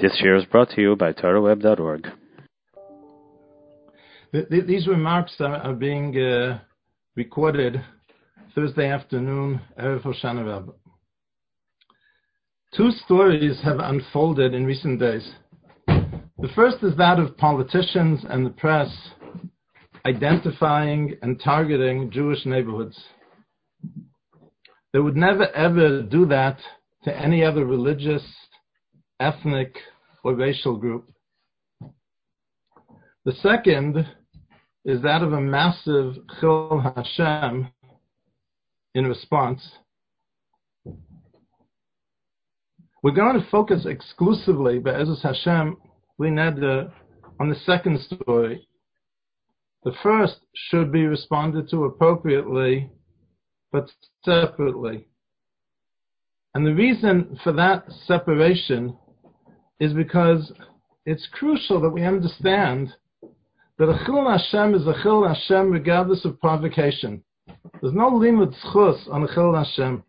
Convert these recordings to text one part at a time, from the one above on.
This shiur is brought to you by TorahWeb.org. These remarks are being uh, recorded Thursday afternoon, Erev Hoshana. Two stories have unfolded in recent days. The first is that of politicians and the press identifying and targeting Jewish neighborhoods. They would never ever do that to any other religious, ethnic, or racial group. The second is that of a massive Chilul Hashem in response. We're going to focus exclusively, Be'ezus Hashem, we Lineda, on the second story. The first should be responded to appropriately, but separately. And the reason for that separation is because it's crucial that we understand that a Chilul Hashem is a Chilul Hashem regardless of provocation. There's no limud schus on a Hashem.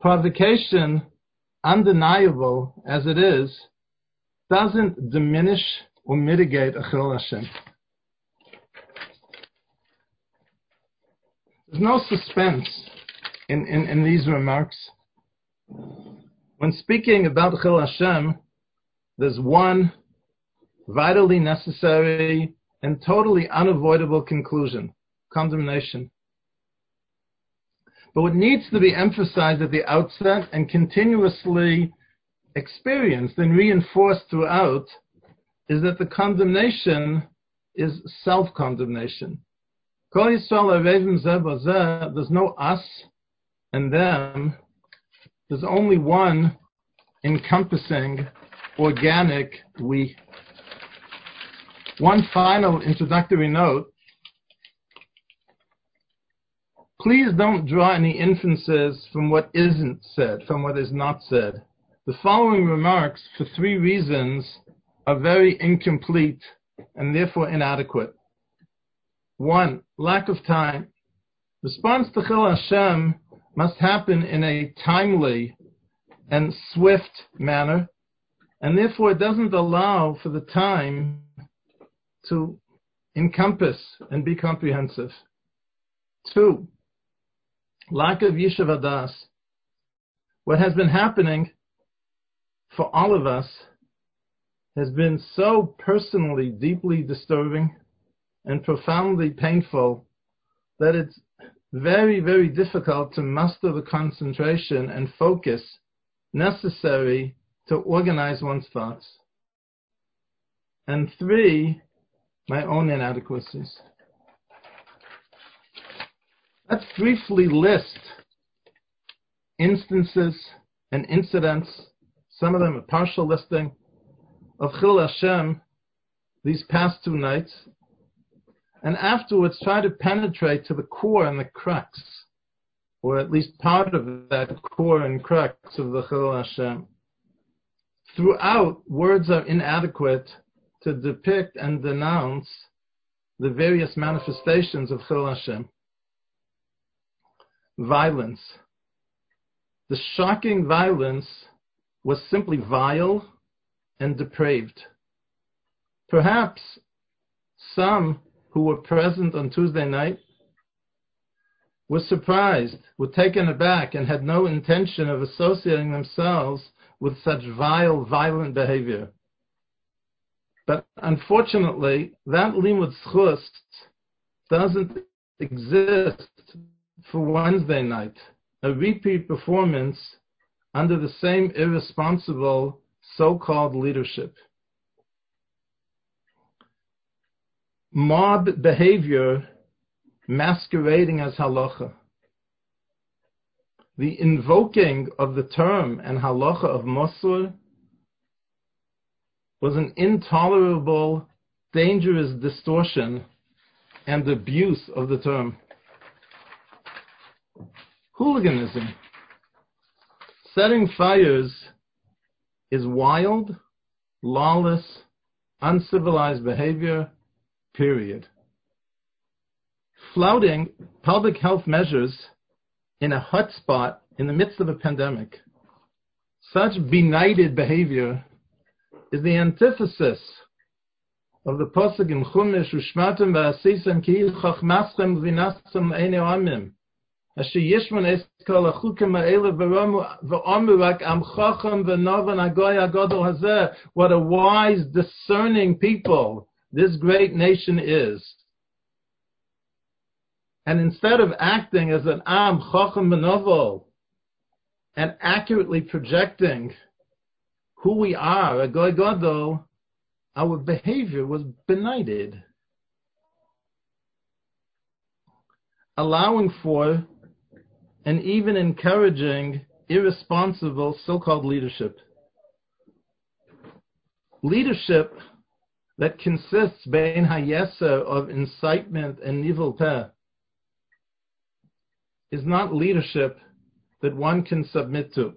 Provocation, undeniable as it is, doesn't diminish or mitigate a Chilul Hashem. There's no suspense in, in, in these remarks. When speaking about Chilul Hashem, there's one vitally necessary and totally unavoidable conclusion condemnation. But what needs to be emphasized at the outset and continuously experienced and reinforced throughout is that the condemnation is self condemnation. There's no us and them, there's only one encompassing organic we. One final introductory note. Please don't draw any inferences from what isn't said, from what is not said. The following remarks, for three reasons, are very incomplete and therefore inadequate. One, lack of time. Response to Chilul Hashem must happen in a timely and swift manner, and therefore it doesn't allow for the time to encompass and be comprehensive. Two, lack of Yishavadas. What has been happening for all of us has been so personally, deeply disturbing and profoundly painful that it's very, very difficult to muster the concentration and focus necessary to organize one's thoughts. And three, my own inadequacies. Let's briefly list instances and incidents, some of them a partial listing, of Chilul Hashem these past two nights, and afterwards try to penetrate to the core and the crux, or at least part of that core and crux of the Chilul Hashem. Throughout, words are inadequate to depict and denounce the various manifestations of Chilul Hashem. Violence. The shocking violence was simply vile and depraved. Perhaps some who were present on Tuesday night were surprised, were taken aback, and had no intention of associating themselves with such vile, violent behavior. But unfortunately, that limud schus doesn't exist for Wednesday night, a repeat performance under the same irresponsible so-called leadership. Mob behavior masquerading as halacha. The invoking of the term and halacha of Mosul was an intolerable, dangerous distortion and abuse of the term. Hooliganism, setting fires, is wild, lawless, uncivilized behavior, period. Flouting public health measures in a hotspot in the midst of a pandemic, Such benighted behavior is the antithesis of the pasuk in Chumash, "Ushmatem va'asisem ki chachmaschem v'nasem eine amim." What a wise, discerning people this great nation is. And instead of acting as an am chacham v'novel and accurately projecting who we are, a goy gadol, our behavior was benighted, allowing for and even encouraging irresponsible so-called leadership. Leadership that consists bein hayesa of incitement and nivul peh is not leadership that one can submit to.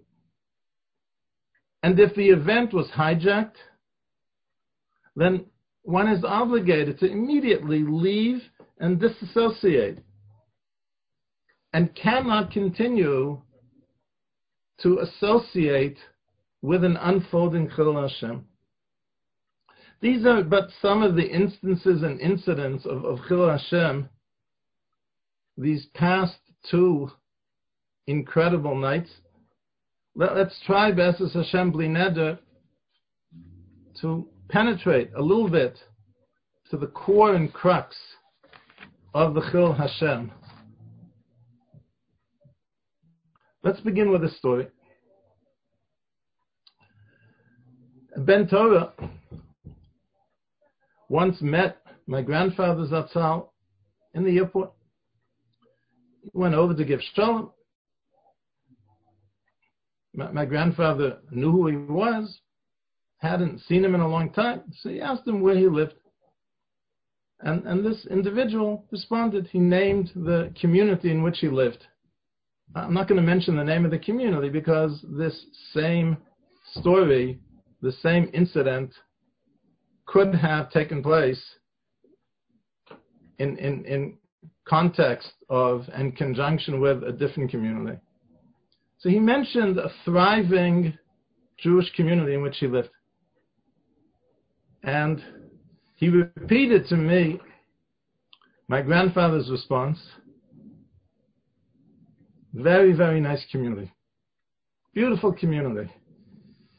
And if the event was hijacked, then one is obligated to immediately leave and disassociate and cannot continue to associate with an unfolding Chilul Hashem. These are but some of the instances and incidents of, of Chilul Hashem these past two incredible nights. Let, us try, Be'ezus Hashem Bli Neder, to penetrate a little bit to the core and crux of the Chilul Hashem. Let's begin with a story. Ben Torah once met my grandfather Zatzal in the airport. He went over to give shalom. My, my grandfather knew who he was, hadn't seen him in a long time, so he asked him where he lived. And, and this individual responded. He named the community in which he lived. I'm not going to mention the name of the community because this same story, the same incident, could have taken place in, in, in context of and conjunction with a different community. So he mentioned a thriving Jewish community in which he lived. And he repeated to me my grandfather's response very, very nice community. Beautiful community.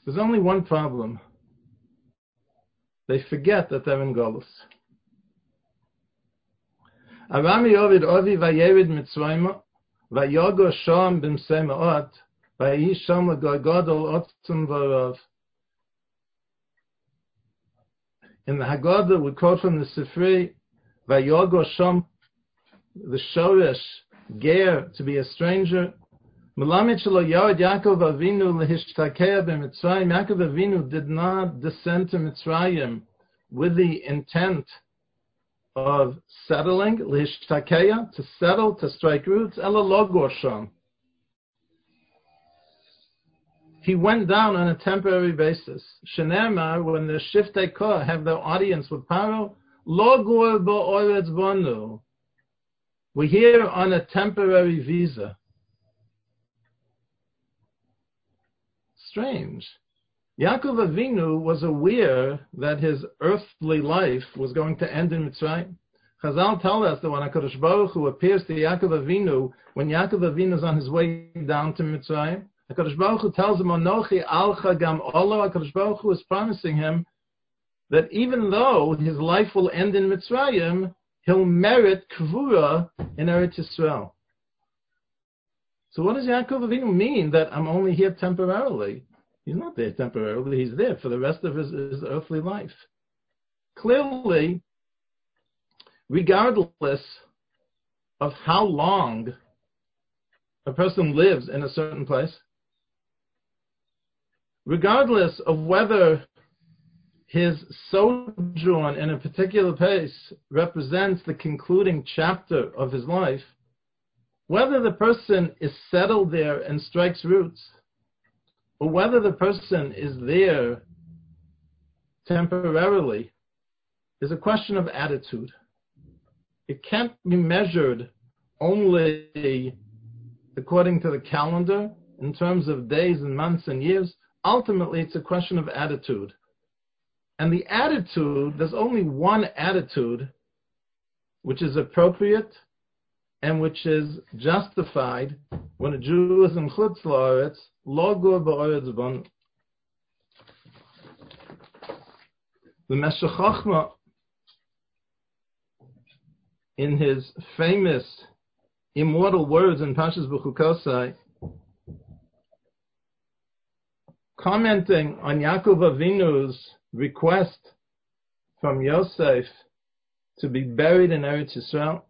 There's only one problem. They forget that they're in Golus. Arami Ovid Ovi Vayerid Mitzrayim Vayogo Shom Bimsei Ma'ot Vayi Shom Gogodol Otzum Varav In the Haggadah, we quote from the Sifri, Vayogo Shom, the Shoresh, Ger, to be a stranger. Melamed Shelo Yod Yaakov Avinu. Yaakov Avinu did not descend to Mitzrayim with the intent of settling, Lehishtakea, to settle, to strike roots, Ela Logosham. he went down on a temporary basis. Shenemar, when the Shiftei Kor have their audience with Paro, Lo gur bo'oretz bonu. We're here on a temporary visa. Strange. Yaakov Avinu was aware that his earthly life was going to end in Mitzrayim. Chazal tell us that when HaKadosh Baruch Hu appears to Yaakov Avinu, when Yaakov Avinu is on his way down to Mitzrayim, HaKadosh Baruch Hu tells him, Anochi alcha gam olo, HaKadosh Baruch Hu is promising him that even though his life will end in Mitzrayim, he'll merit kvura in Eretz Yisrael. So what does Yaakov Avinu mean that I'm only here temporarily? He's not there temporarily, he's there for the rest of his, his earthly life. Clearly, regardless of how long a person lives in a certain place, regardless of whether his sojourn in a particular place represents the concluding chapter of his life, whether the person is settled there and strikes roots, or whether the person is there temporarily, is a question of attitude. It can't be measured only according to the calendar in terms of days and months and years, ultimately it's a question of attitude. And the attitude, there's only one attitude which is appropriate and which is justified when a Jew is in Chutz La'aretz, Logur Ba'aretz Bon. The Meshech Chochmah, in his famous immortal words in Pashas B'chukosai, commenting on Yaakov Avinu's request from Yosef to be buried in Eretz Yisrael.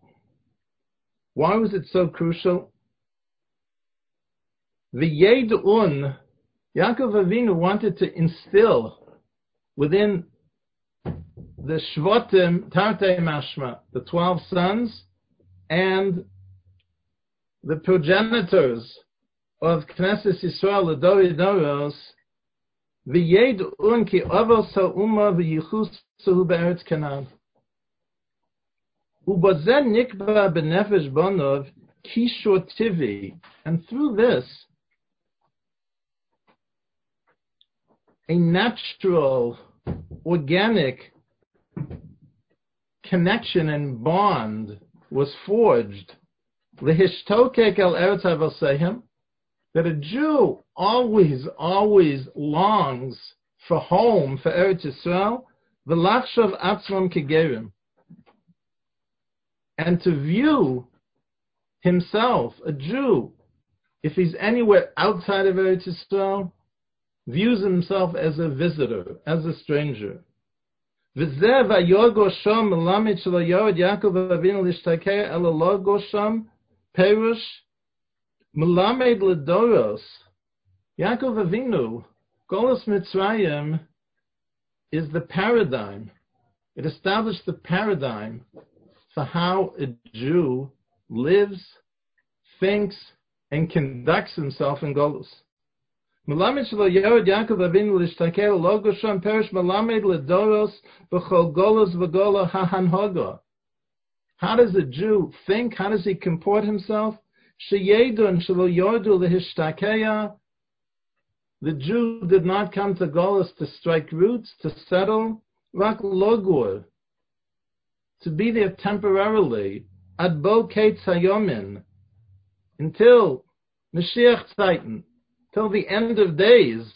Why was it so crucial? The Yed'un, Yaakov Avinu wanted to instill within the Shvatim, Tartei Mashma, the 12 sons, and the progenitors of Knesset Yisrael, the Dori Doros, the Yed'un ki avos ha'umah v'yichusuhu be'eretz Canaan. Ubazen nikba benefesh banov kishotivi. And through this, a natural, organic connection and bond was forged. The el eretz that a Jew always, always longs for home, for Eretz Yisrael, v'lachshav atzmam kegerim, and to view himself, a Jew, if he's anywhere outside of Eretz Yisrael, views himself as a visitor, as a stranger. Perush Yaakov Avinu, Golos Mitzrayim is the paradigm. It established the paradigm for how a Jew lives, thinks, and conducts himself in Golos. B'chol Golos. How does a Jew think? How does he comport himself? The Jew did not come to Golis to strike roots, to settle, rak logur, to be there temporarily, ad bo hayomin, until Mashiach Titan, till the end of days.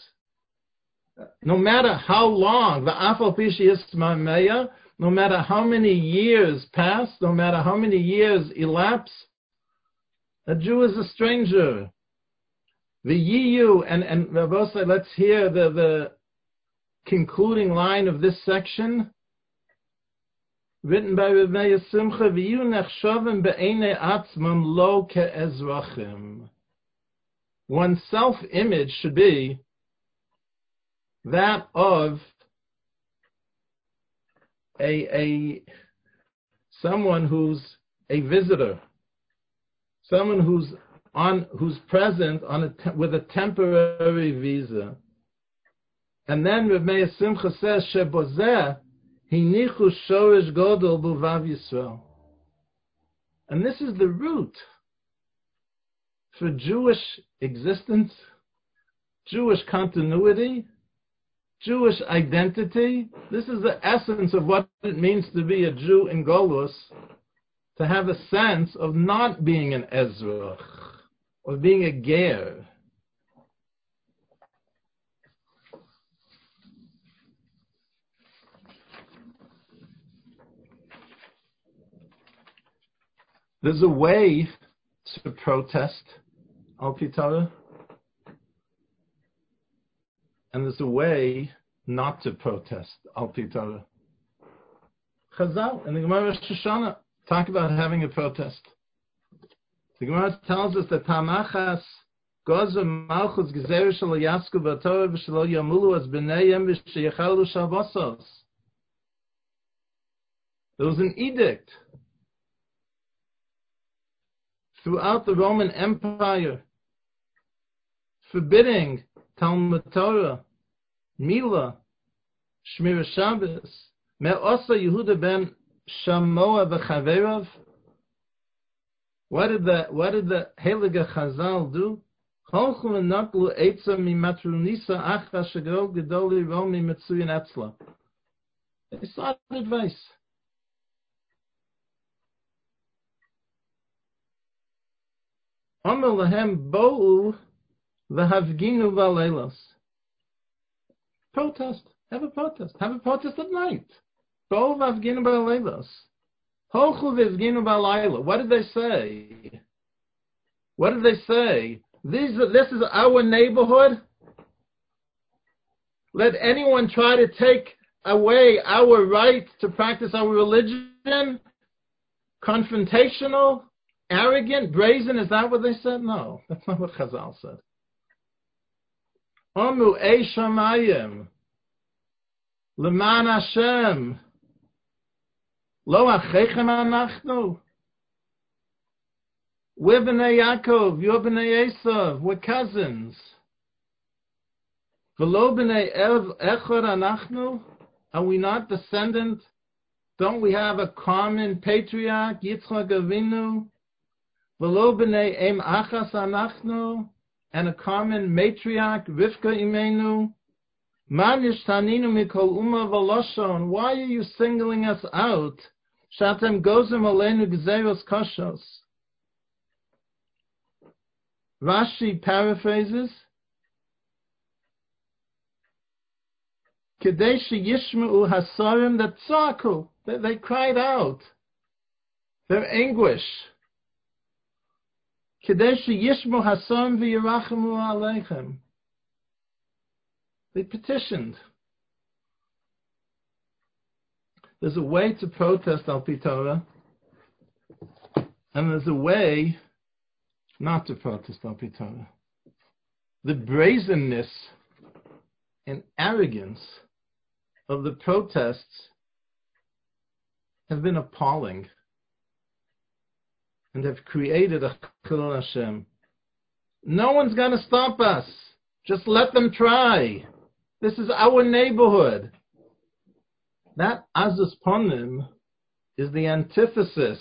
No matter how long, the afal no matter how many years pass, no matter how many years elapse, a Jew is a stranger. The Yiyu, and, and Rabosai, let's hear the, the concluding line of this section, written by Rav Meir Simcha, V'yu nechshavim be'ene atzmam lo ke'ezrachim. One's self-image should be that of a, a someone who's a visitor someone who's on who's present on a with a temporary visa. And then Rav Meir Simcha says Shebozeh b'vav Yisrael. And this is the root for Jewish existence, Jewish continuity, Jewish identity. This is the essence of what it means to be a Jew in Golus to have a sense of not being an Ezra, of being a Ger. There's a way to protest al pi Torah, and there's a way not to protest al pi Torah. Chazal in the Gemara Shoshana talk about having a protest. The Gemara tells us that Tamachas Gozer Malchus Gezer Shal Yasku B'Torah V'Shalo Yamulu as B'neihem V'Sheyechalu Shalvasos. There was an edict throughout the Roman Empire forbidding Talmud Torah, Mila, Shmira Shabbos, Me'osa Yehuda ben Shamoa v'chaverov. What did the what did the Heilige Chazal do? They sought advice. Omer lahem bo'u v'havginu v'aleilos. Protest. Have a protest. Have a protest at night. Bo'u v'havginu v'aleilos. Hochu v'havginu v'alayla. What did they say? What did they say? These, this is our neighborhood. Let anyone try to take away our right to practice our religion. Confrontational, arrogant, brazen. Is that what they said? No, that's not what Chazal said. Omu e shamayim. Leman Hashem. Lo achechem anachnu. We're B'nai Yaakov, you're B'nai Esav, we're cousins. V'lo B'nai Echor anachnu, are we not descendant? Don't we have a common patriarch, Yitzchak Avinu? B'nai Em Achas anachnu, and a common matriarch, Rivka Imenu? Man yishtaninu mikol umma v'loshon, why are you singling us out? Shatem gozim aleinu gzeros koshos. Rashi paraphrases, Kadesh Yishma'u Hasarim that tzaku, they cried out, their anguish. They petitioned. There's a way to protest Al Torah, and there's a way not to protest Al Torah. The brazenness and arrogance of the protests have been appalling and have created a Chilul Hashem. No one's going to stop us. Just let them try. This is our neighborhood. That Azus Ponim is the antithesis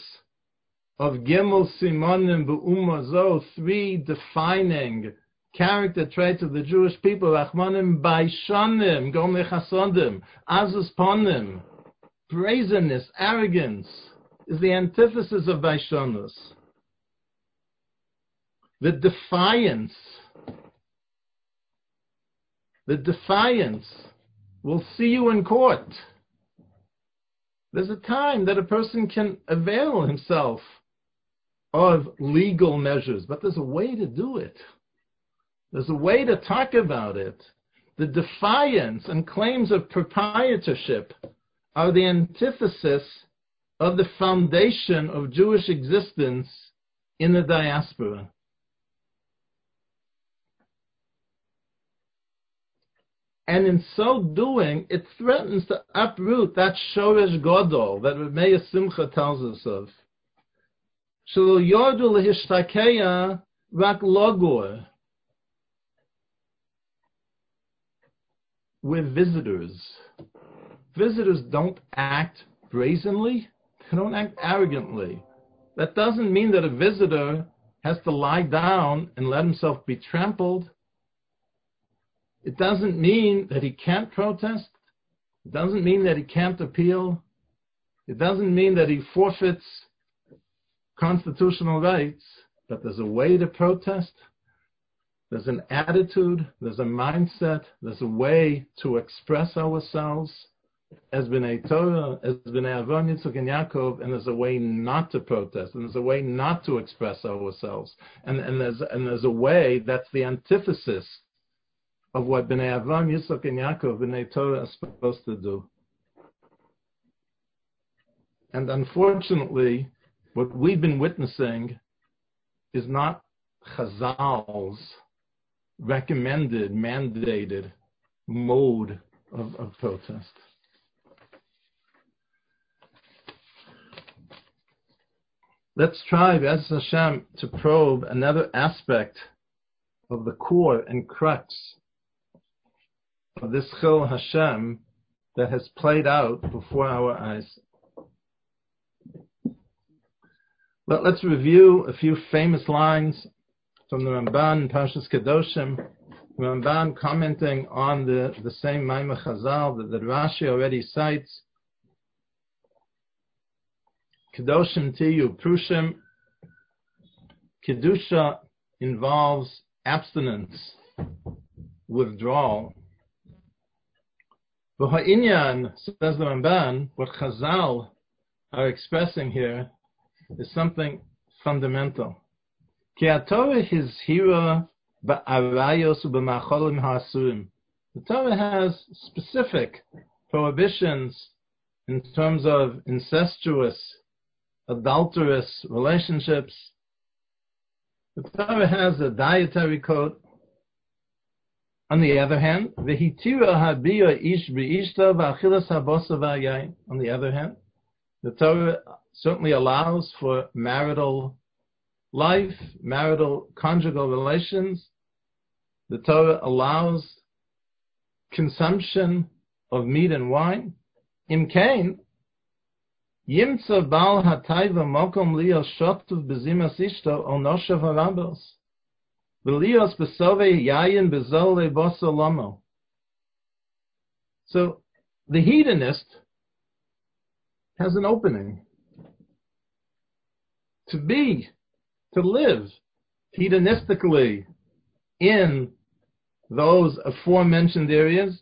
of Gimel Simonim Be'umazo, three defining character traits of the Jewish people, Rachmanim Baishanim, Gomei Chasodim, Azus Ponim, brazenness, arrogance, is the antithesis of Baishanus. The defiance, the defiance will see you in court. There's a time that a person can avail himself of legal measures, but there's a way to do it. There's a way to talk about it. The defiance and claims of proprietorship are the antithesis of the foundation of Jewish existence in the diaspora. And in so doing, it threatens to uproot that Shoresh Godol that Meir Simcha tells us of. Shelo yodu lehishtakeya. We're visitors. Visitors don't act brazenly. Don't act arrogantly. That doesn't mean that a visitor has to lie down and let himself be trampled. It doesn't mean that he can't protest. It doesn't mean that he can't appeal. It doesn't mean that he forfeits constitutional rights, but there's a way to protest. There's an attitude, there's a mindset, there's a way to express ourselves as B'nai Torah, as B'nai Avon, Yitzchak, and Yaakov, and there's a way not to protest, and there's a way not to express ourselves, and, and, there's, and there's a way that's the antithesis of what B'nai Avon, Yitzchak, and Yaakov, B'nai Torah, are supposed to do. And unfortunately, what we've been witnessing is not Chazal's recommended, mandated mode of, of protest. Let's try, as Hashem, to probe another aspect of the core and crux of this Chilul Hashem that has played out before our eyes. Let, us review a few famous lines from the Ramban, Parshas Kedoshim, Ramban commenting on the, the same Maimah Chazal that, that Rashi already cites. Kedoshim Tiyu Prushim. Kedusha involves abstinence, withdrawal. V'ha'inyan, says the Ramban, what Chazal are expressing here is something fundamental. Ki is hira ba'arayos u'b'macholim ha'asurim. The Torah has specific prohibitions in terms of incestuous, adulterous relationships. The Torah has a dietary code. On the other hand. On the other hand, the Torah certainly allows for marital life, marital conjugal relations. The Torah allows consumption of meat and wine. Imkain, yimtza bal hatayva mokom lios shotuv bezimas ishto o noshav harabos. Belios besove yayin bezole bosolomo. So, the hedonist has an opening to be, to live hedonistically in those aforementioned areas.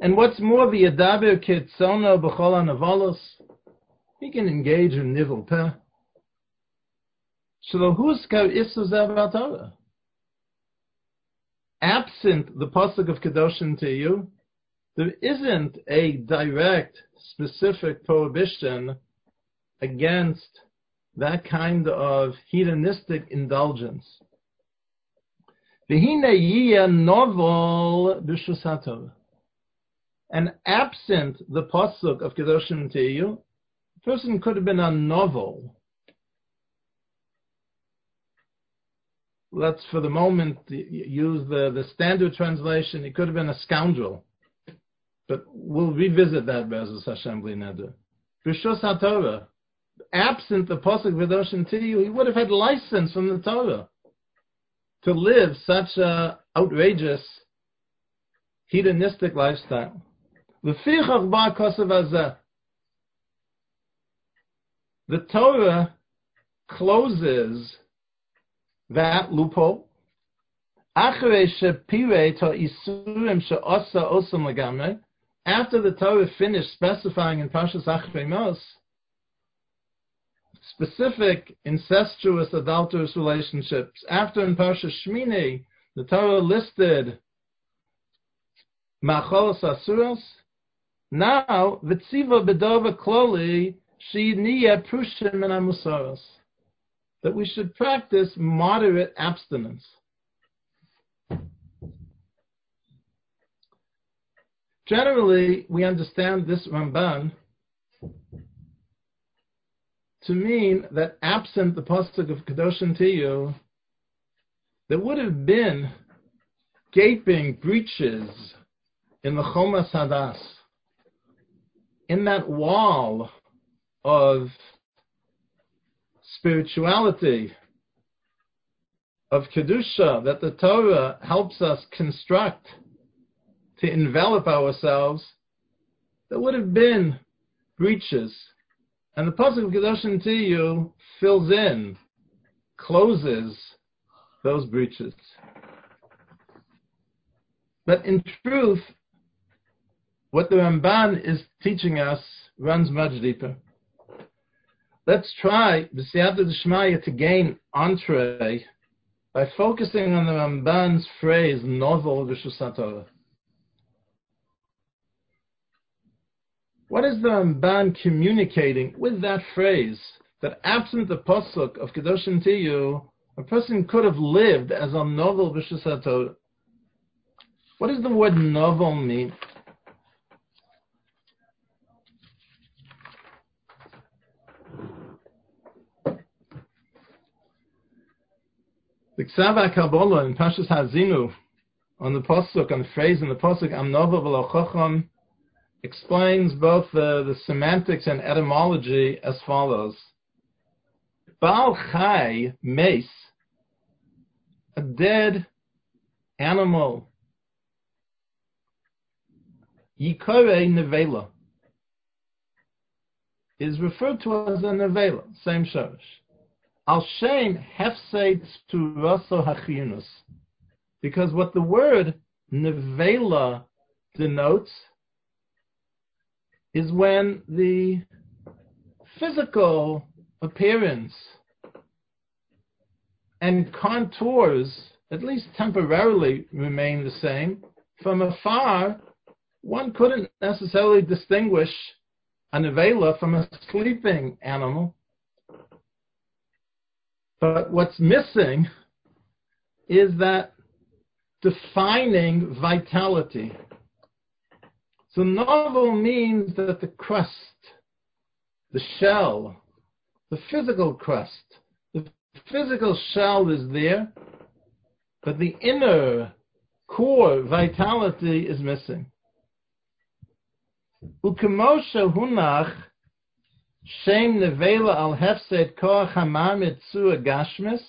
And what's more, the Adaber Kitsono B'chol Navalos, he can engage in nivel peh. Absent the pasuk of Kedoshim Tiyu, there isn't a direct, specific prohibition against that kind of hedonistic indulgence. And absent the pasuk of Kedoshim Teiyu, the person could have been a novel. Let's, for the moment, use the, the standard translation. It could have been a scoundrel. But we'll revisit that, Be'ezus Hashem B'neder. Rishos HaTorah, absent the Pasuk Kedoshim Tiyu, he would have had license from the Torah to live such a outrageous, hedonistic lifestyle. The Torah closes that loophole. After the Torah finished specifying in Pashas Achrei Mos, specific incestuous adulterous relationships. After in Parsha Shmini, the Torah listed Macholos Asuros. Now, Vitziva Bedova Kloli, That we should practice moderate abstinence. Generally, we understand this Ramban to mean that absent the pasuk of Kedoshim Tiyu, there would have been gaping breaches in the Chomas Hadas, in that wall of spirituality, of Kedusha that the Torah helps us construct to envelop ourselves, there would have been breaches and the Pasuk of Kedoshim Tiyu fills in, closes those breaches. But in truth, what the Ramban is teaching us runs much deeper. Let's try, B'siyata to gain entree by focusing on the Ramban's phrase, novel Rishus What is the Ramban communicating with that phrase that absent the pasuk of Kedoshim Tiyu, a person could have lived as a novel b'shusatot? What does the word novel mean? The Ksava Kabbalah in Pashas Hazinu, on the pasuk, on the phrase in the pasuk, Am novel v'lo explains both the, the semantics and etymology as follows. Baal Chai, Mace, a dead animal. Yikore nevela is referred to as a nevela, same shorish. Al shem hefseit to raso hachiyunus. Because what the word nevela denotes is when the physical appearance and contours, at least temporarily, remain the same. From afar, one couldn't necessarily distinguish a nevela from a sleeping animal. But what's missing is that defining vitality. So novel means that the crust, the shell, the physical crust, the physical shell is there, but the inner core vitality is missing. Ukemoshe hunach shem nevela al hefset koach hamar mitzua gashmis,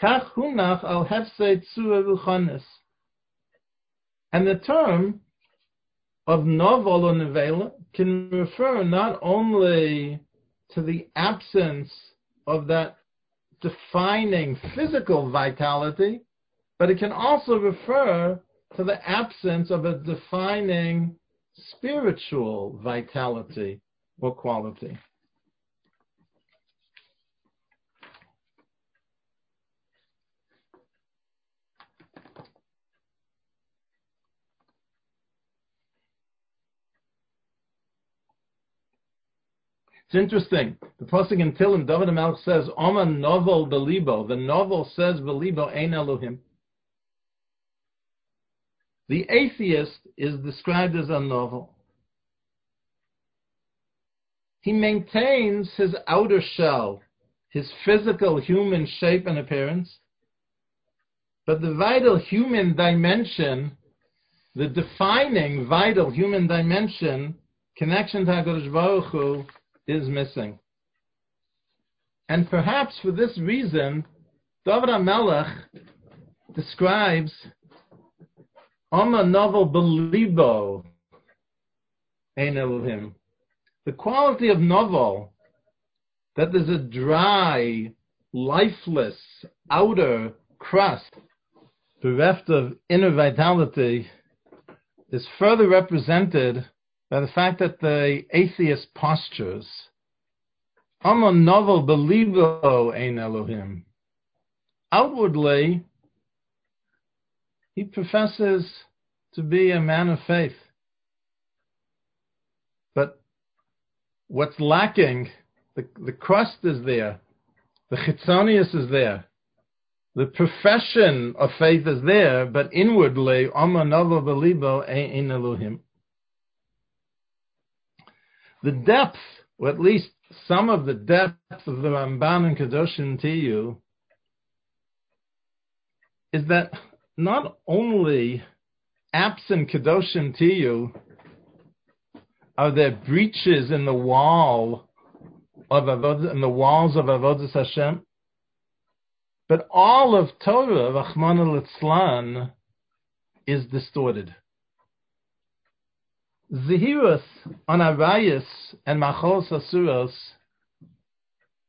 kach hunach al hefset tzua. And the term of novel or nevela can refer not only to the absence of that defining physical vitality, but it can also refer to the absence of a defining spiritual vitality or quality. It's interesting. The pasuk in Tehillim, David HaMelech says, "Oma novel belibo." The novel says, "Belibo ein Elohim." The atheist is described as a novel. He maintains his outer shell, his physical human shape and appearance, but the vital human dimension, the defining vital human dimension, connection to HaKadosh Baruch Hu, is missing. And perhaps for this reason, David HaMelech describes Oma novel belibo Elohim. The quality of novel, that there's a dry, lifeless outer crust bereft of inner vitality, is further represented by the fact that the atheist postures, Ama novel belivo ein Elohim. Outwardly, he professes to be a man of faith. But what's lacking, the, the crust is there, the chitzonius is there, the profession of faith is there, but inwardly, Ama novel belivo ein Elohim the depth, or at least some of the depth of the Ramban and Kedoshim Tiyu, is that not only absent Kedoshim Tiyu are there breaches in the wall of Avodah, in the walls of Avodah Hashem, but all of Torah, Rachmana litzlan, is distorted. Zehirus on Arayas and Macholos Asuros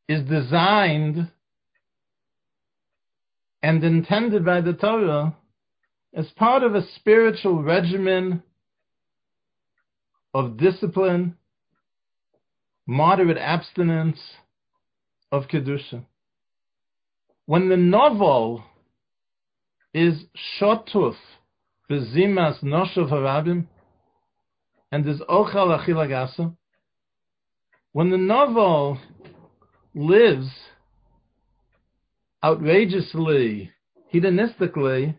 is designed and intended by the Torah as part of a spiritual regimen of discipline, moderate abstinence of Kedusha. When the novel is shotuf bezimas noshav harabim, and there's ochal achilagasa. When the novel lives outrageously, hedonistically,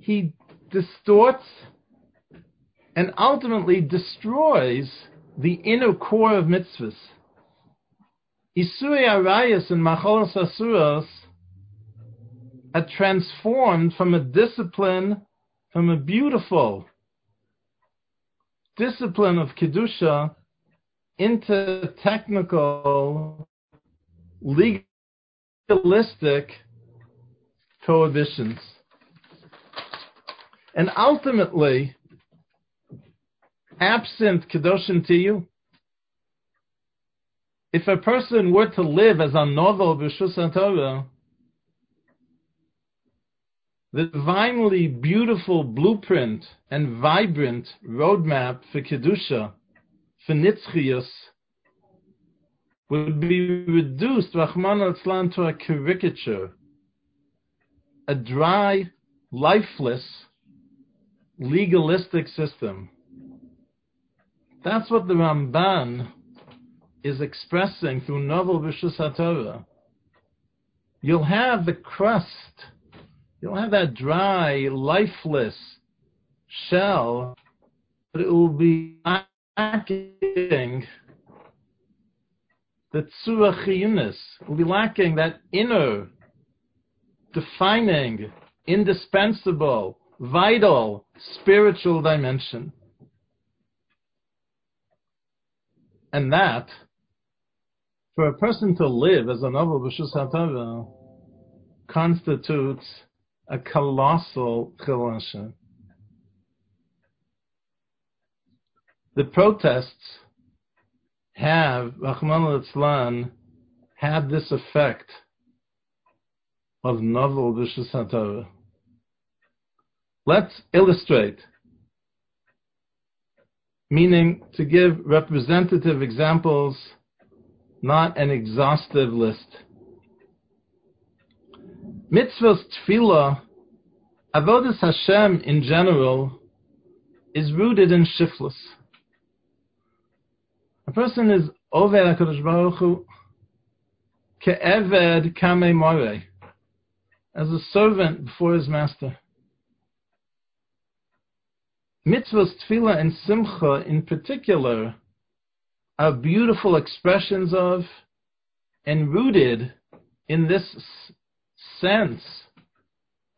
he distorts and ultimately destroys the inner core of mitzvahs. Isuri Arayas and Macholas Asuras are transformed from a discipline from a beautiful discipline of Kedusha into technical legalistic prohibitions. And ultimately, absent Kedoshim Tiyu, if a person were to live as a novel B'Shus Torah, the divinely beautiful blueprint and vibrant roadmap for Kedusha, for Nitzchius, would be reduced, Rahman al to a caricature, a dry, lifeless, legalistic system. That's what the Ramban is expressing through Naval Rishus HaTorah. You'll have the crust, you'll have that dry, lifeless shell, but it will be lacking the tzurachiyunis, will be lacking that inner, defining, indispensable, vital, spiritual dimension. And that for a person to live as a naval b'shus constitutes a colossal chilashah. The protests have, Rahman al had this effect of naval b'shus. Let's illustrate, meaning to give representative examples not an exhaustive list. Mitzvah's tefillah, avodas Hashem in general, is rooted in shiflus. A person is over HaKadosh Baruch Hu ke'eved kame more, as a servant before his master. Mitzvah's tefillah and simcha in particular are beautiful expressions of and rooted in this sense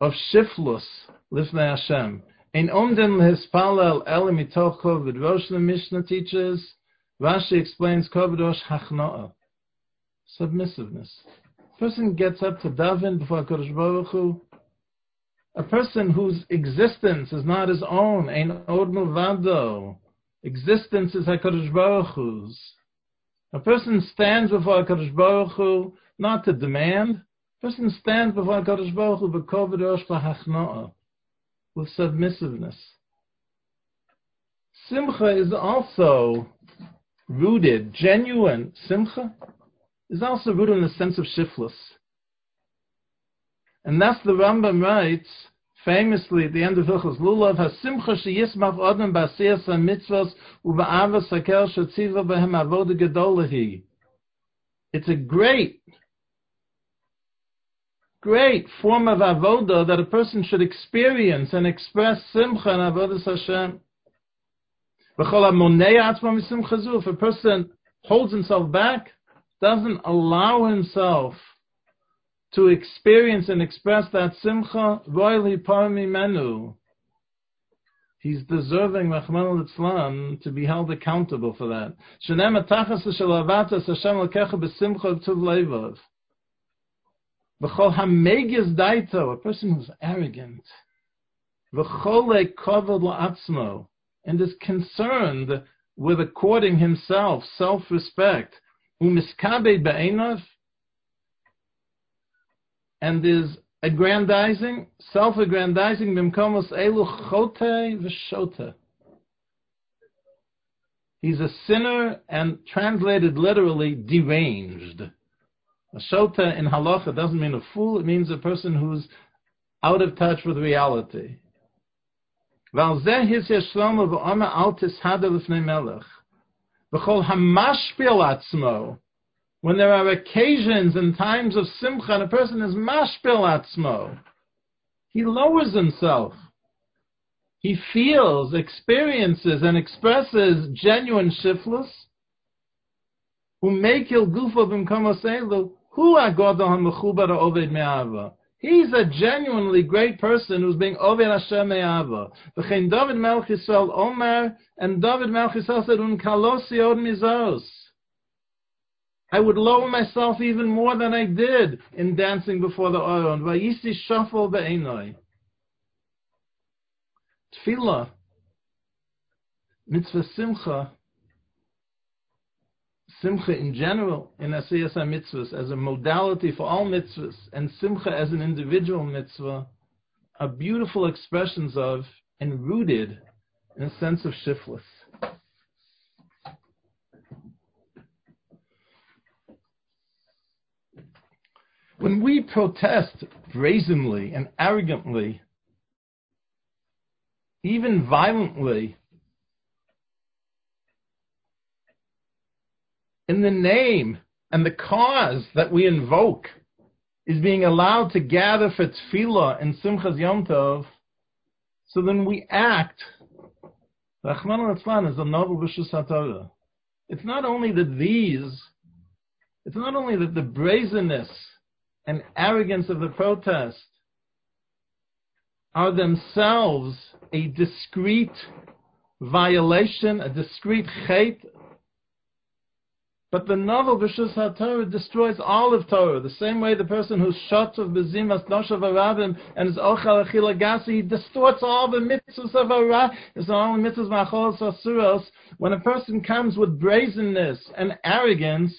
of shiflus lifnei Hashem. In omden lehispalel el mitocho v'drosh the Mishnah teaches, Rashi explains kovedosh hachnoa, submissiveness. A person gets up to daven before Kodesh Baruch Hu, a person whose existence is not his own, ein od milvado, Existence is HaKadosh Baruch Hu's. A person stands before HaKadosh Baruch Hu not to demand. Person stands before HaKadosh Baruch Hu b'koved rosh with submissiveness. Simcha is also rooted, genuine simcha is also rooted in the sense of shiflus. And that's the Rambam writes famously at the end of Hilchos Lulav, Hasimcha sheyismach odem ba'asiyas ha-mitzvos u'ba'avas hakel shetziva b'hem avoda gedolahi. It's a great, great form of avoda that a person should experience and express simcha and avodas Hashem. If a person holds himself back, doesn't allow himself to experience and express that simcha, royally parmi menu. He's deserving, Rahman al to be held accountable for that. Daito, a person who's arrogant. V'chol kavod la'atzmo, and is concerned with according himself self-respect. Umiskabe be'enav, and is aggrandizing, self-aggrandizing, elu. He's a sinner and translated literally deranged. A shota in halacha doesn't mean a fool, it means a person who's out of touch with reality. When there are occasions and times of simcha and a person is mashpil atzmo, he lowers himself. He feels, experiences, and expresses genuine shiflus. Who make il gufo b'mkamoselu, He's a genuinely great person who's being Oved Hashem Me'ava. V'chein David Melech Yisrael Omer, and David Melech Yisrael said, Un kalosi od mizos. I would lower myself even more than I did in dancing before the Oron. Vayisi shuffle be'enoi. Tefillah, mitzvah simcha, simcha in general in Asiyas mitzvahs as a modality for all mitzvahs, and simcha as an individual mitzvah, are beautiful expressions of and rooted in a sense of shiflus. When we protest brazenly and arrogantly, even violently, in the name and the cause that we invoke is being allowed to gather for tefillah and simchas yom tov, so then we act. Rahman al is a naval b'shus It's not only that these, it's not only that the brazenness and arrogance of the protest are themselves a discrete violation, a discrete chait but the naval B'Shus HaTorah destroys all of Torah. The same way the person who's shot of Bezimas Noshav Arabim and is Ochal Achila Gasi, he distorts all the mitzvahs of Arab. It's all the mitzvahs Macholos Asuros. When a person comes with brazenness and arrogance,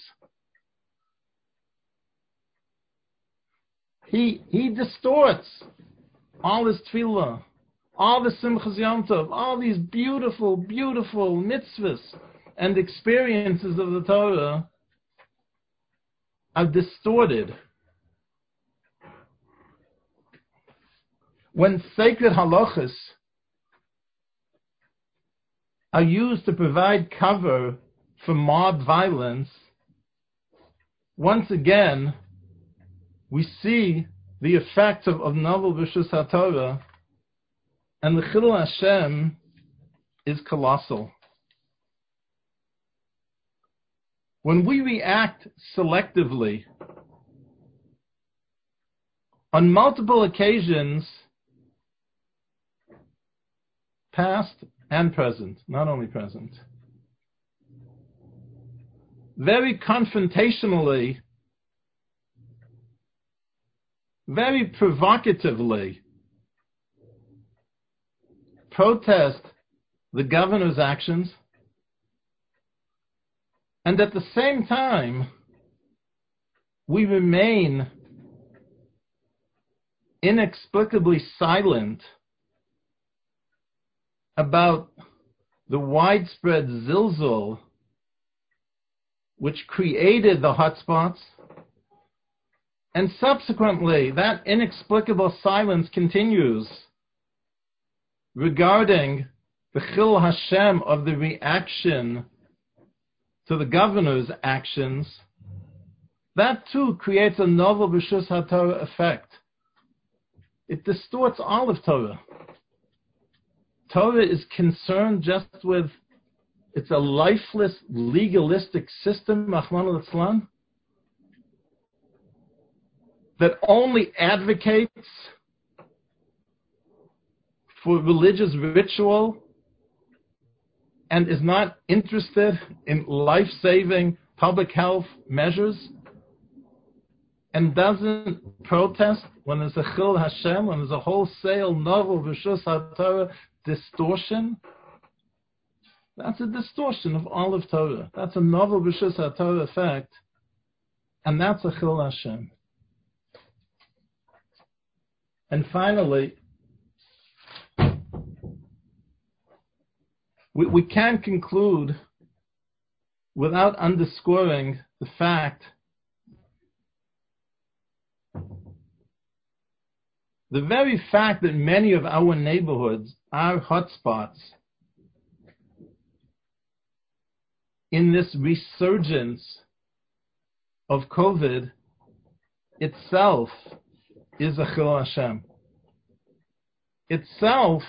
he, he distorts all his tefillah, all the simchas yom tov, all these beautiful, beautiful mitzvahs and experiences of the Torah are distorted. When sacred halachas are used to provide cover for mob violence, once again, we see the effects of, of naval B'Shus HaTorah, and the Chilul Hashem is colossal. When we react selectively, on multiple occasions, past and present, not only present, very confrontationally, very provocatively, protest the governor's actions and at the same time, we remain inexplicably silent about the widespread zilzul which created the hotspots, and subsequently that inexplicable silence continues regarding the Chilul Hashem of the reaction to the governor's actions, that too creates a naval B'Shus HaTorah effect. It distorts all of Torah. Torah is concerned just with, it's a lifeless, legalistic system, Rahman al that only advocates for religious ritual and is not interested in life saving public health measures and doesn't protest when there's a Chilul Hashem, when there's a wholesale naval Rishus HaTorah distortion, that's a distortion of all of Torah. That's a naval Rishus HaTorah effect, and that's a Chilul Hashem. And finally, we, we can't conclude without underscoring the fact the very fact that many of our neighborhoods are hotspots in this resurgence of COVID itself is a Hashem. Itself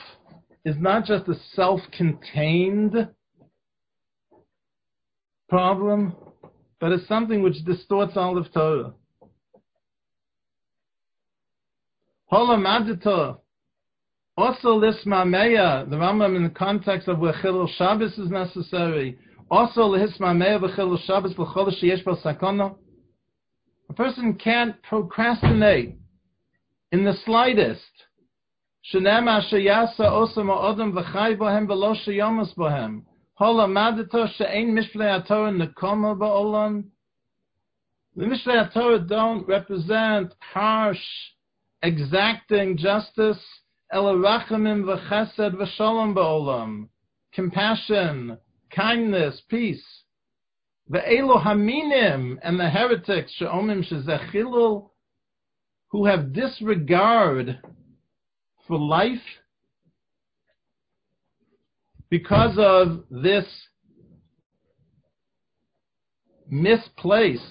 is not just a self-contained problem, but is something which distorts all of Torah. Hola Holamadita, also lismameya, the Rambam in the context of where Chilul Shabbos is necessary, Also, lehismameh v'chil Shabbos l'chol sheyesh sakona. A person can't procrastinate in the slightest. Shenema sheyasa osam ha'odam v'chai bohem v'lo sheyomas bohem. Hol amadeto she'ein mishpetei HaTorah nekoma ba'olam. The Mishpetei HaTorah don't represent harsh, exacting justice. Elarachamim v'chesed v'shalom ba'olam. Compassion, kindness, peace. The Elohaminim and the heretics, She'omim Shezechilul, who have disregard for life because of this misplaced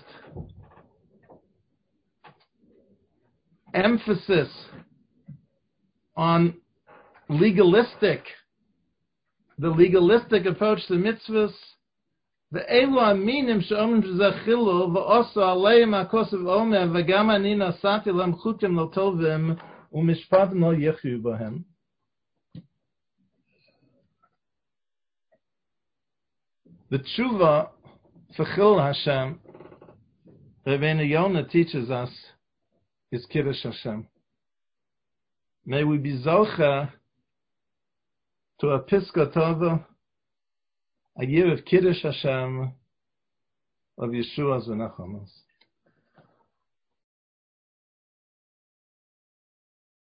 emphasis on legalistic, the legalistic approach to mitzvahs, the elu aminim she'omim shezachilu v'osu aleim ha'kosav omer v'gam ani nasati lam chutim lo tovim The tshuva for Chilul Hashem, Rebbeinu Yonah teaches us, is Kiddush Hashem. May we be zocha to a piska tova, a year of Kiddush Hashem, of Yeshua's v'nachamas.